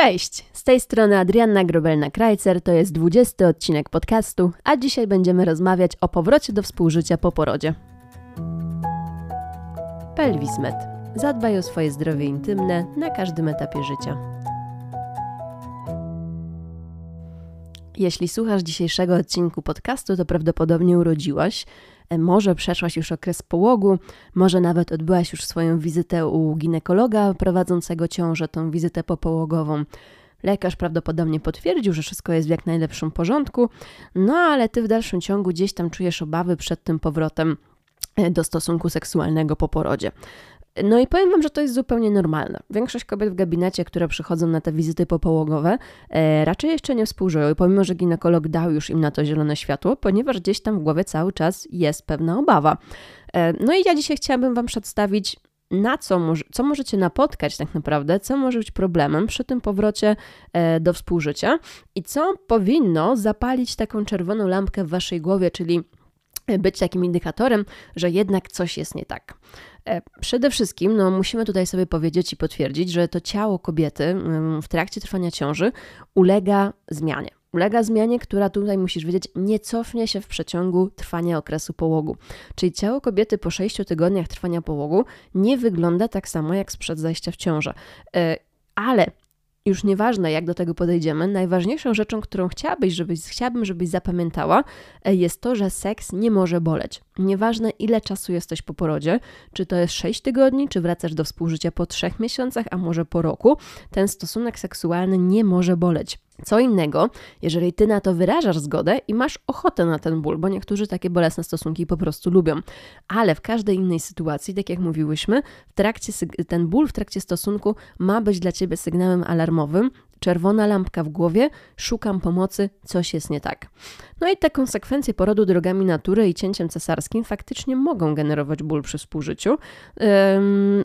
Cześć, z tej strony Adrianna Grobelna-Krajcer, to jest 20 odcinek podcastu, a dzisiaj będziemy rozmawiać o powrocie do współżycia po porodzie. Pelwismed. Zadbaj o swoje zdrowie intymne na każdym etapie życia. Jeśli słuchasz dzisiejszego odcinku podcastu, to prawdopodobnie urodziłaś, e, może przeszłaś już okres połogu, może nawet odbyłaś już swoją wizytę u ginekologa prowadzącego ciążę, tą wizytę popałogową. Lekarz prawdopodobnie potwierdził, że wszystko jest w jak najlepszym porządku, no ale ty w dalszym ciągu gdzieś tam czujesz obawy przed tym powrotem e, do stosunku seksualnego po porodzie. No i powiem Wam, że to jest zupełnie normalne. Większość kobiet w gabinecie, które przychodzą na te wizyty popołogowe, e, raczej jeszcze nie współżyją, pomimo że ginekolog dał już im na to zielone światło, ponieważ gdzieś tam w głowie cały czas jest pewna obawa. E, no i ja dzisiaj chciałabym Wam przedstawić na co, co możecie napotkać tak naprawdę, co może być problemem przy tym powrocie e, do współżycia i co powinno zapalić taką czerwoną lampkę w waszej głowie, czyli być takim indykatorem, że jednak coś jest nie tak. E, przede wszystkim no, musimy tutaj sobie powiedzieć i potwierdzić, że to ciało kobiety w trakcie trwania ciąży ulega zmianie. Ulega zmianie, która tutaj musisz wiedzieć, nie cofnie się w przeciągu trwania okresu połogu. Czyli ciało kobiety po 6 tygodniach trwania połogu nie wygląda tak samo jak sprzed zajścia w ciążę. E, ale już nieważne, jak do tego podejdziemy, najważniejszą rzeczą, którą chciałabyś, żebyś, chciałabym, żebyś zapamiętała, e, jest to, że seks nie może boleć. Nieważne, ile czasu jesteś po porodzie, czy to jest 6 tygodni, czy wracasz do współżycia po 3 miesiącach, a może po roku, ten stosunek seksualny nie może boleć. Co innego, jeżeli ty na to wyrażasz zgodę i masz ochotę na ten ból, bo niektórzy takie bolesne stosunki po prostu lubią. Ale w każdej innej sytuacji, tak jak mówiłyśmy, w trakcie, ten ból w trakcie stosunku ma być dla ciebie sygnałem alarmowym, czerwona lampka w głowie, szukam pomocy, coś jest nie tak. No i te konsekwencje porodu drogami natury i cięciem cesarskim faktycznie mogą generować ból przy współżyciu,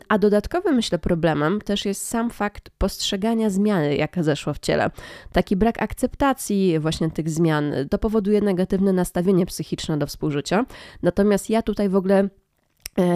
a dodatkowym, myślę, problemem też jest sam fakt postrzegania zmiany, jaka zeszła w ciele. Taki brak akceptacji właśnie tych zmian to powoduje negatywne nastawienie psychiczne do współżycia. Natomiast ja tutaj w ogóle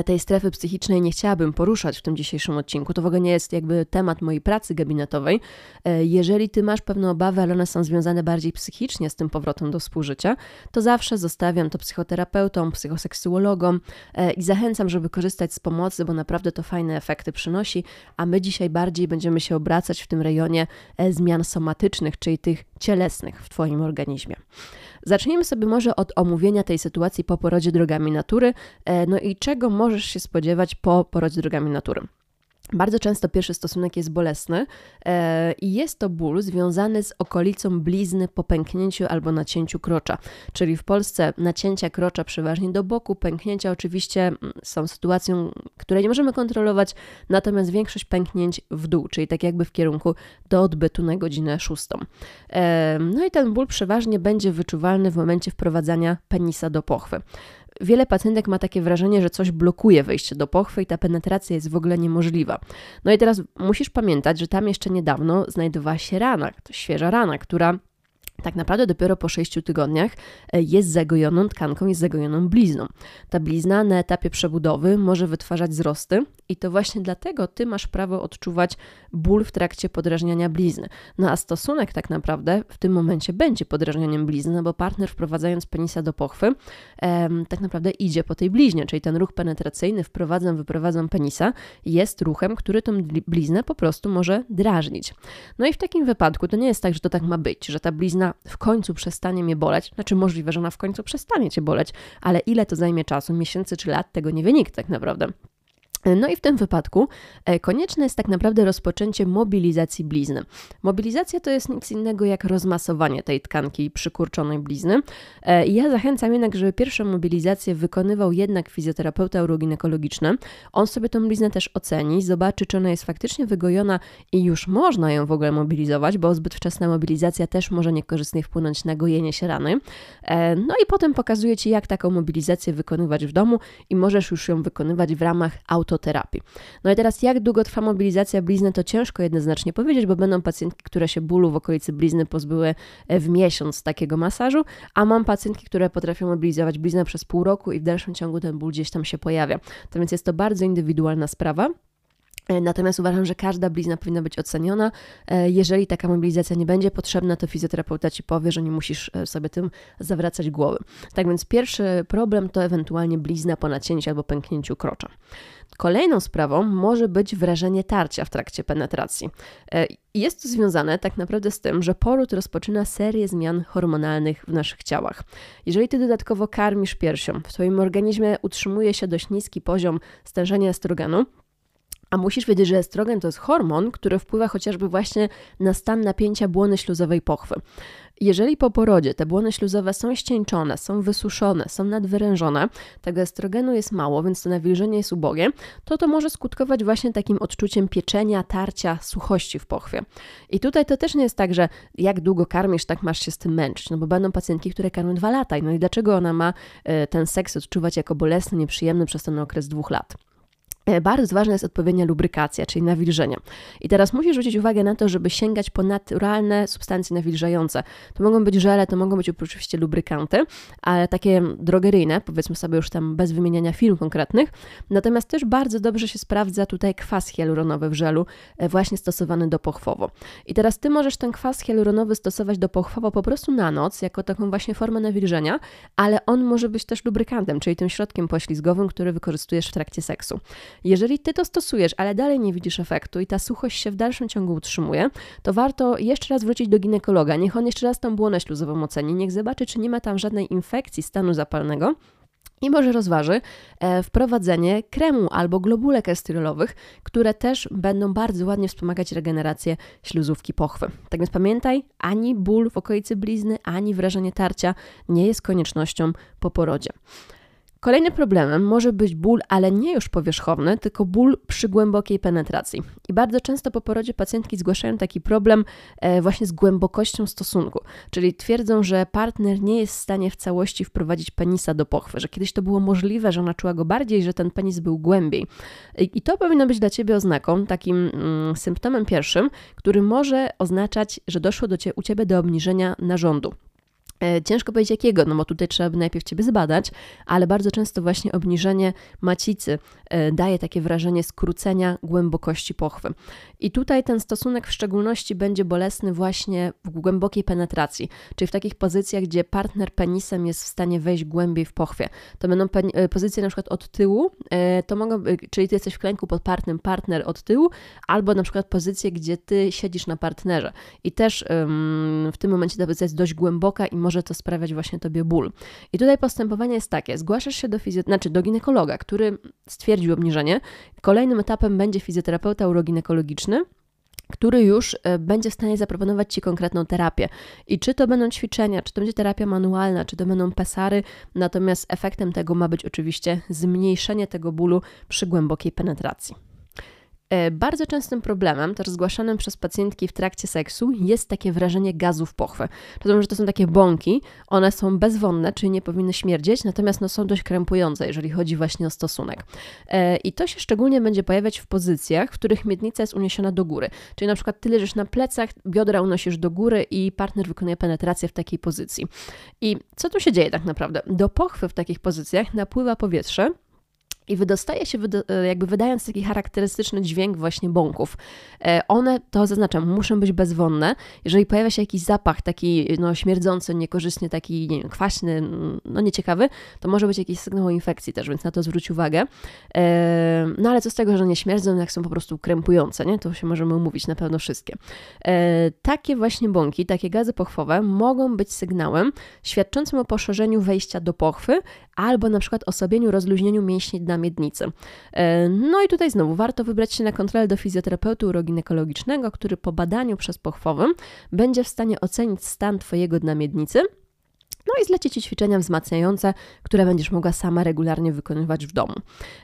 tej strefy psychicznej nie chciałabym poruszać w tym dzisiejszym odcinku. To w ogóle nie jest jakby temat mojej pracy gabinetowej. E, jeżeli ty masz pewne obawy, ale one są związane bardziej psychicznie z tym powrotem do współżycia, to zawsze zostawiam to psychoterapeutom, psychoseksuologom e, i zachęcam, żeby korzystać z pomocy, bo naprawdę to fajne efekty przynosi, a my dzisiaj bardziej będziemy się obracać w tym rejonie zmian somatycznych, czyli tych cielesnych w Twoim organizmie. Zacznijmy sobie może od omówienia tej sytuacji po porodzie drogami natury, e, no i czego możesz się spodziewać po porodzie drogami natury. Bardzo często pierwszy stosunek jest bolesny e, i jest to ból związany z okolicą blizny po pęknięciu albo nacięciu krocza. Czyli w Polsce nacięcia krocza przeważnie do boku, pęknięcia oczywiście mm, są sytuacją, której nie możemy kontrolować, natomiast większość pęknięć w dół, czyli tak jakby w kierunku do odbytu na godzinę szóstą. E, no i ten ból przeważnie będzie wyczuwalny w momencie wprowadzania penisa do pochwy wiele pacjentek ma takie wrażenie, że coś blokuje wejście do pochwy i ta penetracja jest w ogóle niemożliwa. No i teraz musisz pamiętać, że tam jeszcze niedawno znajdowała się rana, to świeża rana, która tak naprawdę dopiero po 6 tygodniach e, jest zagojoną tkanką, jest zagojoną blizną. Ta blizna na etapie przebudowy może wytwarzać wzrosty i to właśnie dlatego ty masz prawo odczuwać ból w trakcie podrażniania blizny. No a stosunek tak naprawdę w tym momencie będzie podrażnianiem blizny, no bo partner wprowadzając penisa do pochwy em, tak naprawdę idzie po tej bliźnie, czyli ten ruch penetracyjny wprowadzam, wyprowadzam penisa jest ruchem, który tą bliznę po prostu może drażnić. No i w takim wypadku to nie jest tak, że to tak ma być, że ta blizna w końcu przestanie mnie boleć, znaczy możliwe, że ona w końcu przestanie cię boleć, ale ile to zajmie czasu, miesięcy czy lat, tego nie wie nikt tak naprawdę. No i w tym wypadku e, konieczne jest tak naprawdę rozpoczęcie mobilizacji blizny. Mobilizacja to jest nic innego jak rozmasowanie tej tkanki przykurczonej blizny. E, ja zachęcam jednak, żeby pierwszą mobilizację wykonywał jednak fizjoterapeuta uroginekologiczny. On sobie tą bliznę też oceni, zobaczy, czy ona jest faktycznie wygojona i już można ją w ogóle mobilizować, bo zbyt wczesna mobilizacja też może niekorzystnie wpłynąć na gojenie się rany. E, no i potem pokazuje Ci, jak taką mobilizację wykonywać w domu i możesz już ją wykonywać w ramach auto autoterapii. No i teraz jak długo trwa mobilizacja blizny, to ciężko jednoznacznie powiedzieć, bo będą pacjentki, które się bólu w okolicy blizny pozbyły e, w miesiąc takiego masażu, a mam pacjentki, które potrafią mobilizować bliznę przez pół roku i w dalszym ciągu ten ból gdzieś tam się pojawia. To więc jest to bardzo indywidualna sprawa. E, natomiast uważam, że każda blizna powinna być oceniona. E, jeżeli taka mobilizacja nie będzie potrzebna, to fizjoterapeuta ci powie, że nie musisz e, sobie tym zawracać głowy. Tak więc pierwszy problem to ewentualnie blizna po nacięciu albo pęknięciu krocza. Kolejną sprawą może być wrażenie tarcia w trakcie penetracji. Jest to związane tak naprawdę z tym, że poród rozpoczyna serię zmian hormonalnych w naszych ciałach. Jeżeli ty dodatkowo karmisz piersią, w twoim organizmie utrzymuje się dość niski poziom stężenia estrogenu, a musisz wiedzieć, że estrogen to jest hormon, który wpływa chociażby właśnie na stan napięcia błony śluzowej pochwy. Jeżeli po porodzie te błony śluzowe są ścieńczone, są wysuszone, są nadwyrężone, tego estrogenu jest mało, więc to nawilżenie jest ubogie, to to może skutkować właśnie takim odczuciem pieczenia, tarcia, suchości w pochwie. I tutaj to też nie jest tak, że jak długo karmisz, tak masz się z tym męczyć, no bo będą pacjentki, które karmią dwa lata. No i dlaczego ona ma e, ten seks odczuwać jako bolesny, nieprzyjemny przez ten okres dwóch lat? E, bardzo ważna jest odpowiednia lubrykacja, czyli nawilżenie. I teraz musisz zwrócić uwagę na to, żeby sięgać po naturalne substancje nawilżające. To mogą być żele, to mogą być oczywiście lubrykanty, ale takie drogeryjne, powiedzmy sobie już tam bez wymieniania firm konkretnych. Natomiast też bardzo dobrze się sprawdza tutaj kwas hialuronowy w żelu, e, właśnie stosowany dopochwowo. I teraz ty możesz ten kwas hialuronowy stosować dopochwowo po prostu na noc, jako taką właśnie formę nawilżenia, ale on może być też lubrykantem, czyli tym środkiem poślizgowym, który wykorzystujesz w trakcie seksu. Jeżeli ty to stosujesz, ale dalej nie widzisz efektu i ta suchość się w dalszym ciągu utrzymuje, to warto jeszcze raz wrócić do ginekologa. Niech on jeszcze raz tą błonę śluzową oceni, niech zobaczy, czy nie ma tam żadnej infekcji stanu zapalnego. I może rozważy e, wprowadzenie kremu albo globulek estyrolowych, które też będą bardzo ładnie wspomagać regenerację śluzówki pochwy. Tak więc pamiętaj, ani ból w okolicy blizny, ani wrażenie tarcia nie jest koniecznością po porodzie. Kolejnym problemem może być ból, ale nie już powierzchowny, tylko ból przy głębokiej penetracji. I bardzo często po porodzie pacjentki zgłaszają taki problem e, właśnie z głębokością stosunku, czyli twierdzą, że partner nie jest w stanie w całości wprowadzić penisa do pochwy, że kiedyś to było możliwe, że ona czuła go bardziej, że ten penis był głębiej. I to powinno być dla ciebie oznaką, takim mm, symptomem pierwszym, który może oznaczać, że doszło do cie, u ciebie do obniżenia narządu. E, ciężko powiedzieć jakiego, no bo tutaj trzeba by najpierw Ciebie zbadać, ale bardzo często właśnie obniżenie macicy e, daje takie wrażenie skrócenia głębokości pochwy. I tutaj ten stosunek w szczególności będzie bolesny właśnie w głębokiej penetracji, czyli w takich pozycjach, gdzie partner penisem jest w stanie wejść głębiej w pochwie. To będą e, pozycje na przykład od tyłu, to mogą, czyli Ty jesteś w klęku pod partnerem, partner od tyłu, albo na przykład pozycje, gdzie Ty siedzisz na partnerze. I też w tym momencie ta pozycja jest dość głęboka i może to sprawiać właśnie tobie ból. I tutaj postępowanie jest takie: zgłaszasz się do fizjo... znaczy do ginekologa, który stwierdził obniżenie. Kolejnym etapem będzie fizjoterapeuta uroginekologiczny, który już e, będzie w stanie zaproponować Ci konkretną terapię. I czy to będą ćwiczenia, czy to będzie terapia manualna, czy to będą pesary, natomiast efektem tego ma być oczywiście zmniejszenie tego bólu przy głębokiej penetracji. E, bardzo częstym problemem, też zgłaszanym przez pacjentki w trakcie seksu, jest takie wrażenie gazów pochwy. To znaczy, że to są takie bąki, one są bezwonne, czyli nie powinny śmierdzieć, natomiast no, są dość krępujące, jeżeli chodzi właśnie o stosunek. E, I to się szczególnie będzie pojawiać w pozycjach, w których miednica jest uniesiona do góry. Czyli na przykład ty leżysz na plecach, biodra unosisz do góry i partner wykonuje penetrację w takiej pozycji. I co tu się dzieje tak naprawdę? Do pochwy w takich pozycjach napływa powietrze, i wydostaje się, e, jakby wydając taki charakterystyczny dźwięk właśnie bąków. E, one, to zaznaczam, muszą być bezwonne. Jeżeli pojawia się jakiś zapach taki no, śmierdzący, niekorzystnie taki, nie wiem, kwaśny, no nieciekawy, to może być jakiś sygnał infekcji też, więc na to zwróć uwagę. E, no ale co z tego, że nie śmierdzą, jak są po prostu krępujące, nie? To się możemy umówić na pewno wszystkie. Takie właśnie bąki, takie gazy pochwowe mogą być sygnałem świadczącym o poszerzeniu wejścia do pochwy albo na przykład osobieniu, rozluźnieniu mięśni dna miednicy. E, no i tutaj znowu warto wybrać się na kontrolę do fizjoterapeuty uroginekologicznego, który po badaniu przez pochwowym będzie w stanie ocenić stan Twojego dna miednicy no i zleci Ci ćwiczenia wzmacniające, które będziesz mogła sama regularnie wykonywać w domu.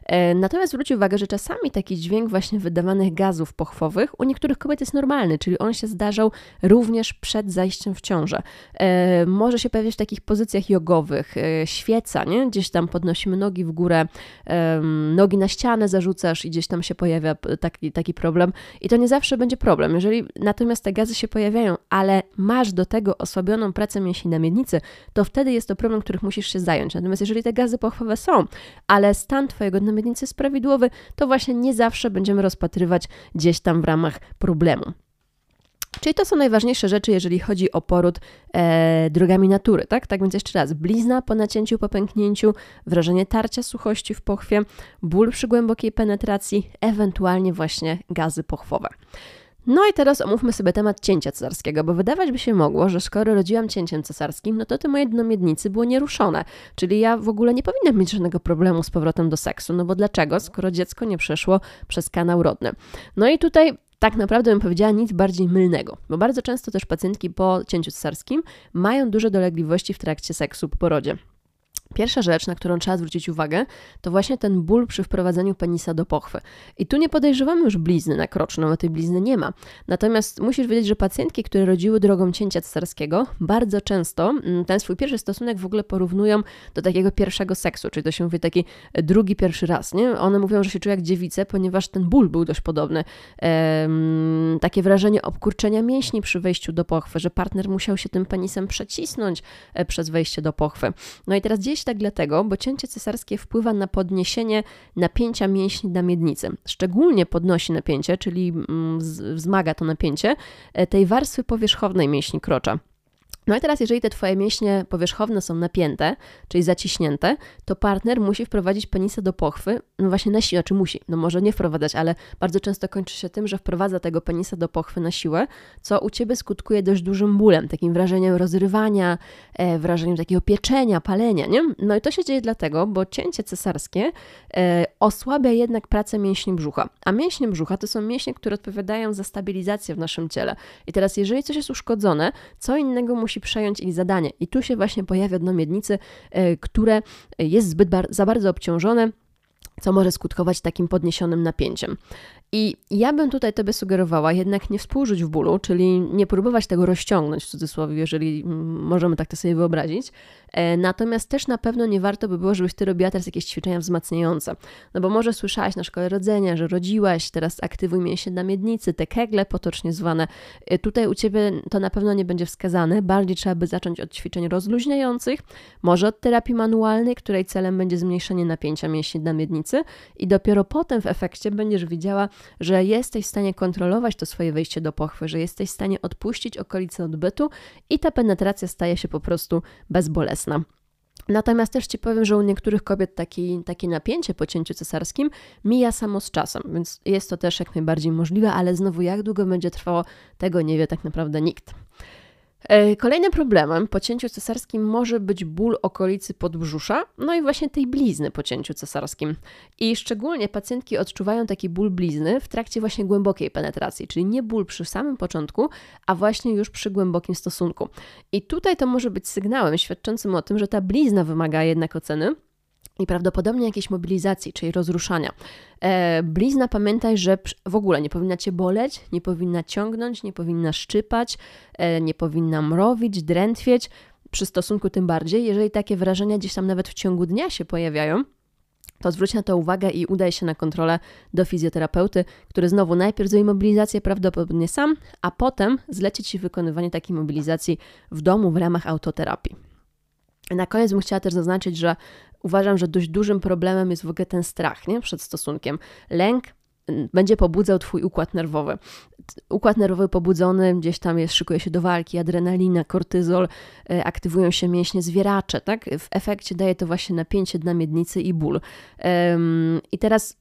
E, natomiast zwróć uwagę, że czasami taki dźwięk właśnie wydawanych gazów pochwowych u niektórych kobiet jest normalny, czyli on się zdarzał również przed zajściem w ciążę. E, może się pojawiać w takich pozycjach jogowych, e, świeca, nie? gdzieś tam podnosimy nogi w górę, nogi na ścianę zarzucasz i gdzieś tam się pojawia taki, taki problem i to nie zawsze będzie problem. Jeżeli natomiast te gazy się pojawiają, ale masz do tego osłabioną pracę mięśni na miednicy, to wtedy jest to problem, których musisz się zająć. Natomiast jeżeli te gazy pochwowe są, ale stan Twojego dna miednicy jest prawidłowy, to właśnie nie zawsze będziemy rozpatrywać gdzieś tam w ramach problemu. Czyli to są najważniejsze rzeczy, jeżeli chodzi o poród e, drogami natury, tak? Tak więc jeszcze raz, blizna po nacięciu, po pęknięciu, wrażenie tarcia suchości w pochwie, ból przy głębokiej penetracji, ewentualnie właśnie gazy pochwowe. No i teraz omówmy sobie temat cięcia cesarskiego, bo wydawać by się mogło, że skoro rodziłam cięciem cesarskim, no to te moje dno miednicy było nieruszone, czyli ja w ogóle nie powinnam mieć żadnego problemu z powrotem do seksu, no bo dlaczego, skoro dziecko nie przeszło przez kanał rodny. No i tutaj tak naprawdę bym powiedziała nic bardziej mylnego, bo bardzo często też pacjentki po cięciu cesarskim mają duże dolegliwości w trakcie seksu po porodzie. Pierwsza rzecz, na którą trzeba zwrócić uwagę, to właśnie ten ból przy wprowadzeniu penisa do pochwy. I tu nie podejrzewamy już blizny nakroczną, bo tej blizny nie ma. Natomiast musisz wiedzieć, że pacjentki, które rodziły drogą cięcia cesarskiego, bardzo często mm, ten swój pierwszy stosunek w ogóle porównują do takiego pierwszego seksu, czyli to się mówi taki drugi, pierwszy raz. Nie? One mówią, że się czują jak dziewice, ponieważ ten ból był dość podobny. Ehm, takie wrażenie obkurczenia mięśni przy wejściu do pochwy, że partner musiał się tym penisem przecisnąć e, przez wejście do pochwy. No i teraz gdzieś tak dlatego, bo cięcie cesarskie wpływa na podniesienie napięcia mięśni na miednicy. Szczególnie podnosi napięcie, czyli mm, wzmaga to napięcie e, tej warstwy powierzchownej mięśni krocza. No i teraz, jeżeli te Twoje mięśnie powierzchowne są napięte, czyli zaciśnięte, to partner musi wprowadzić penisa do pochwy, no właśnie na siłę, czy musi, no może nie wprowadzać, ale bardzo często kończy się tym, że wprowadza tego penisa do pochwy na siłę, co u Ciebie skutkuje dość dużym bólem, takim wrażeniem rozrywania, e, wrażeniem takiego pieczenia, palenia, nie? No i to się dzieje dlatego, bo cięcie cesarskie e, osłabia jednak pracę mięśni brzucha, a mięśnie brzucha to są mięśnie, które odpowiadają za stabilizację w naszym ciele. I teraz, jeżeli coś jest uszkodzone, co innego musi musi przejąć ich zadanie. I tu się właśnie pojawia dno miednicy, e, które jest zbyt bar za bardzo obciążone, co może skutkować takim podniesionym napięciem. I ja bym tutaj Tobie sugerowała jednak nie współżyć w bólu, czyli nie próbować tego rozciągnąć w cudzysłowie, jeżeli mm, możemy tak to sobie wyobrazić. E, natomiast też na pewno nie warto by było, żebyś Ty robiła teraz jakieś ćwiczenia wzmacniające. No bo może słyszałaś na szkole rodzenia, że rodziłaś, teraz aktywuj mięśnie na miednicy, te kegle potocznie zwane. E, tutaj u Ciebie to na pewno nie będzie wskazane. Bardziej trzeba by zacząć od ćwiczeń rozluźniających, może od terapii manualnej, której celem będzie zmniejszenie napięcia mięśni na miednicy i dopiero potem w efekcie będziesz widziała, że jesteś w stanie kontrolować to swoje wejście do pochwy, że jesteś w stanie odpuścić okolice odbytu i ta penetracja staje się po prostu bezbolesna. Natomiast też Ci powiem, że u niektórych kobiet taki, takie napięcie po cięciu cesarskim mija samo z czasem, więc jest to też jak najbardziej możliwe, ale znowu jak długo będzie trwało, tego nie wie tak naprawdę nikt. E, kolejnym problemem po cięciu cesarskim może być ból okolicy podbrzusza, no i właśnie tej blizny po cięciu cesarskim. I szczególnie pacjentki odczuwają taki ból blizny w trakcie właśnie głębokiej penetracji, czyli nie ból przy samym początku, a właśnie już przy głębokim stosunku. I tutaj to może być sygnałem świadczącym o tym, że ta blizna wymaga jednak oceny, i prawdopodobnie jakiejś mobilizacji, czyli rozruszania. E, blizna, pamiętaj, że w ogóle nie powinna cię boleć, nie powinna ciągnąć, nie powinna szczypać, e, nie powinna mrowić, drętwieć, przy stosunku tym bardziej. Jeżeli takie wrażenia gdzieś tam nawet w ciągu dnia się pojawiają, to zwróć na to uwagę i udaj się na kontrolę do fizjoterapeuty, który znowu najpierw zrobi mobilizację prawdopodobnie sam, a potem zleci Ci wykonywanie takiej mobilizacji w domu w ramach autoterapii. Na koniec bym chciała też zaznaczyć, że uważam, że dość dużym problemem jest w ogóle ten strach nie? przed stosunkiem. Lęk mm, będzie pobudzał Twój układ nerwowy. Układ nerwowy pobudzony, gdzieś tam jest, szykuje się do walki, adrenalina, kortyzol, e, aktywują się mięśnie zwieracze, tak? W efekcie daje to właśnie napięcie dna miednicy i ból. I teraz,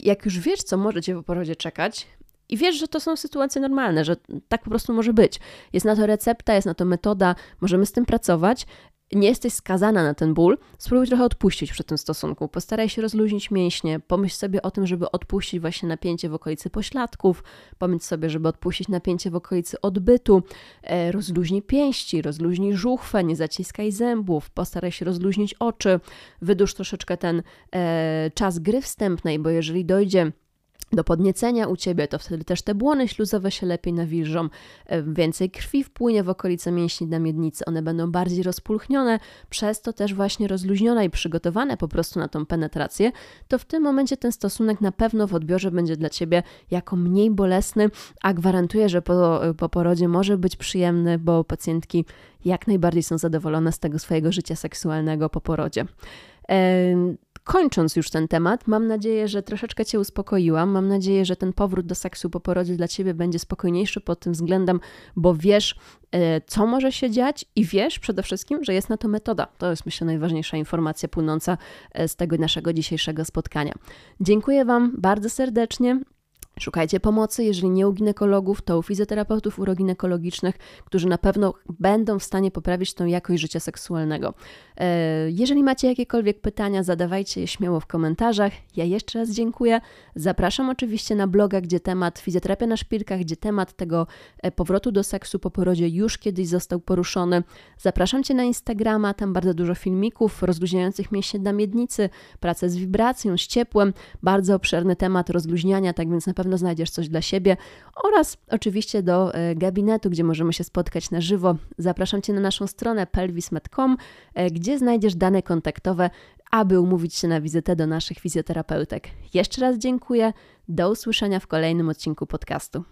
jak już wiesz, co może Cię po porodzie czekać, i wiesz, że to są sytuacje normalne, że tak po prostu może być. Jest na to recepta, jest na to metoda, możemy z tym pracować, nie jesteś skazana na ten ból, spróbuj trochę odpuścić przy tym stosunku. Postaraj się rozluźnić mięśnie, pomyśl sobie o tym, żeby odpuścić właśnie napięcie w okolicy pośladków, pomyśl sobie, żeby odpuścić napięcie w okolicy odbytu, e, rozluźnij pięści, rozluźnij żuchwę, nie zaciskaj zębów, postaraj się rozluźnić oczy, wydłuż troszeczkę ten e, czas gry wstępnej, bo jeżeli dojdzie do podniecenia u ciebie, to wtedy też te błony śluzowe się lepiej nawilżą, e, więcej krwi wpłynie w okolice mięśni na miednicy, one będą bardziej rozpulchnione, przez to też właśnie rozluźnione i przygotowane po prostu na tą penetrację, to w tym momencie ten stosunek na pewno w odbiorze będzie dla ciebie jako mniej bolesny, a gwarantuję, że po, po porodzie może być przyjemny, bo pacjentki jak najbardziej są zadowolone z tego swojego życia seksualnego po porodzie. Kończąc już ten temat, mam nadzieję, że troszeczkę Cię uspokoiłam. Mam nadzieję, że ten powrót do seksu po porodzie dla Ciebie będzie spokojniejszy pod tym względem, bo wiesz, e, co może się dziać i wiesz przede wszystkim, że jest na to metoda. To jest, myślę, najważniejsza informacja płynąca e, z tego naszego dzisiejszego spotkania. Dziękuję Wam bardzo serdecznie. Szukajcie pomocy, jeżeli nie u ginekologów, to u fizjoterapeutów uroginekologicznych, którzy na pewno będą w stanie poprawić tą jakość życia seksualnego. E, jeżeli macie jakiekolwiek pytania, zadawajcie je śmiało w komentarzach. Ja jeszcze raz dziękuję. Zapraszam oczywiście na bloga, gdzie temat fizjoterapia na szpilkach, gdzie temat tego e, powrotu do seksu po porodzie już kiedyś został poruszony. Zapraszam Cię na Instagrama, tam bardzo dużo filmików rozluźniających mięśnie na miednicy, pracę z wibracją, z ciepłem, bardzo obszerny temat rozluźniania, tak więc na pewno znajdziesz coś dla siebie oraz oczywiście do e, gabinetu, gdzie możemy się spotkać na żywo. Zapraszam Cię na naszą stronę pelvis.com, gdzie gdzie znajdziesz dane kontaktowe, aby umówić się na wizytę do naszych fizjoterapeutek. Jeszcze raz dziękuję. Do usłyszenia w kolejnym odcinku podcastu.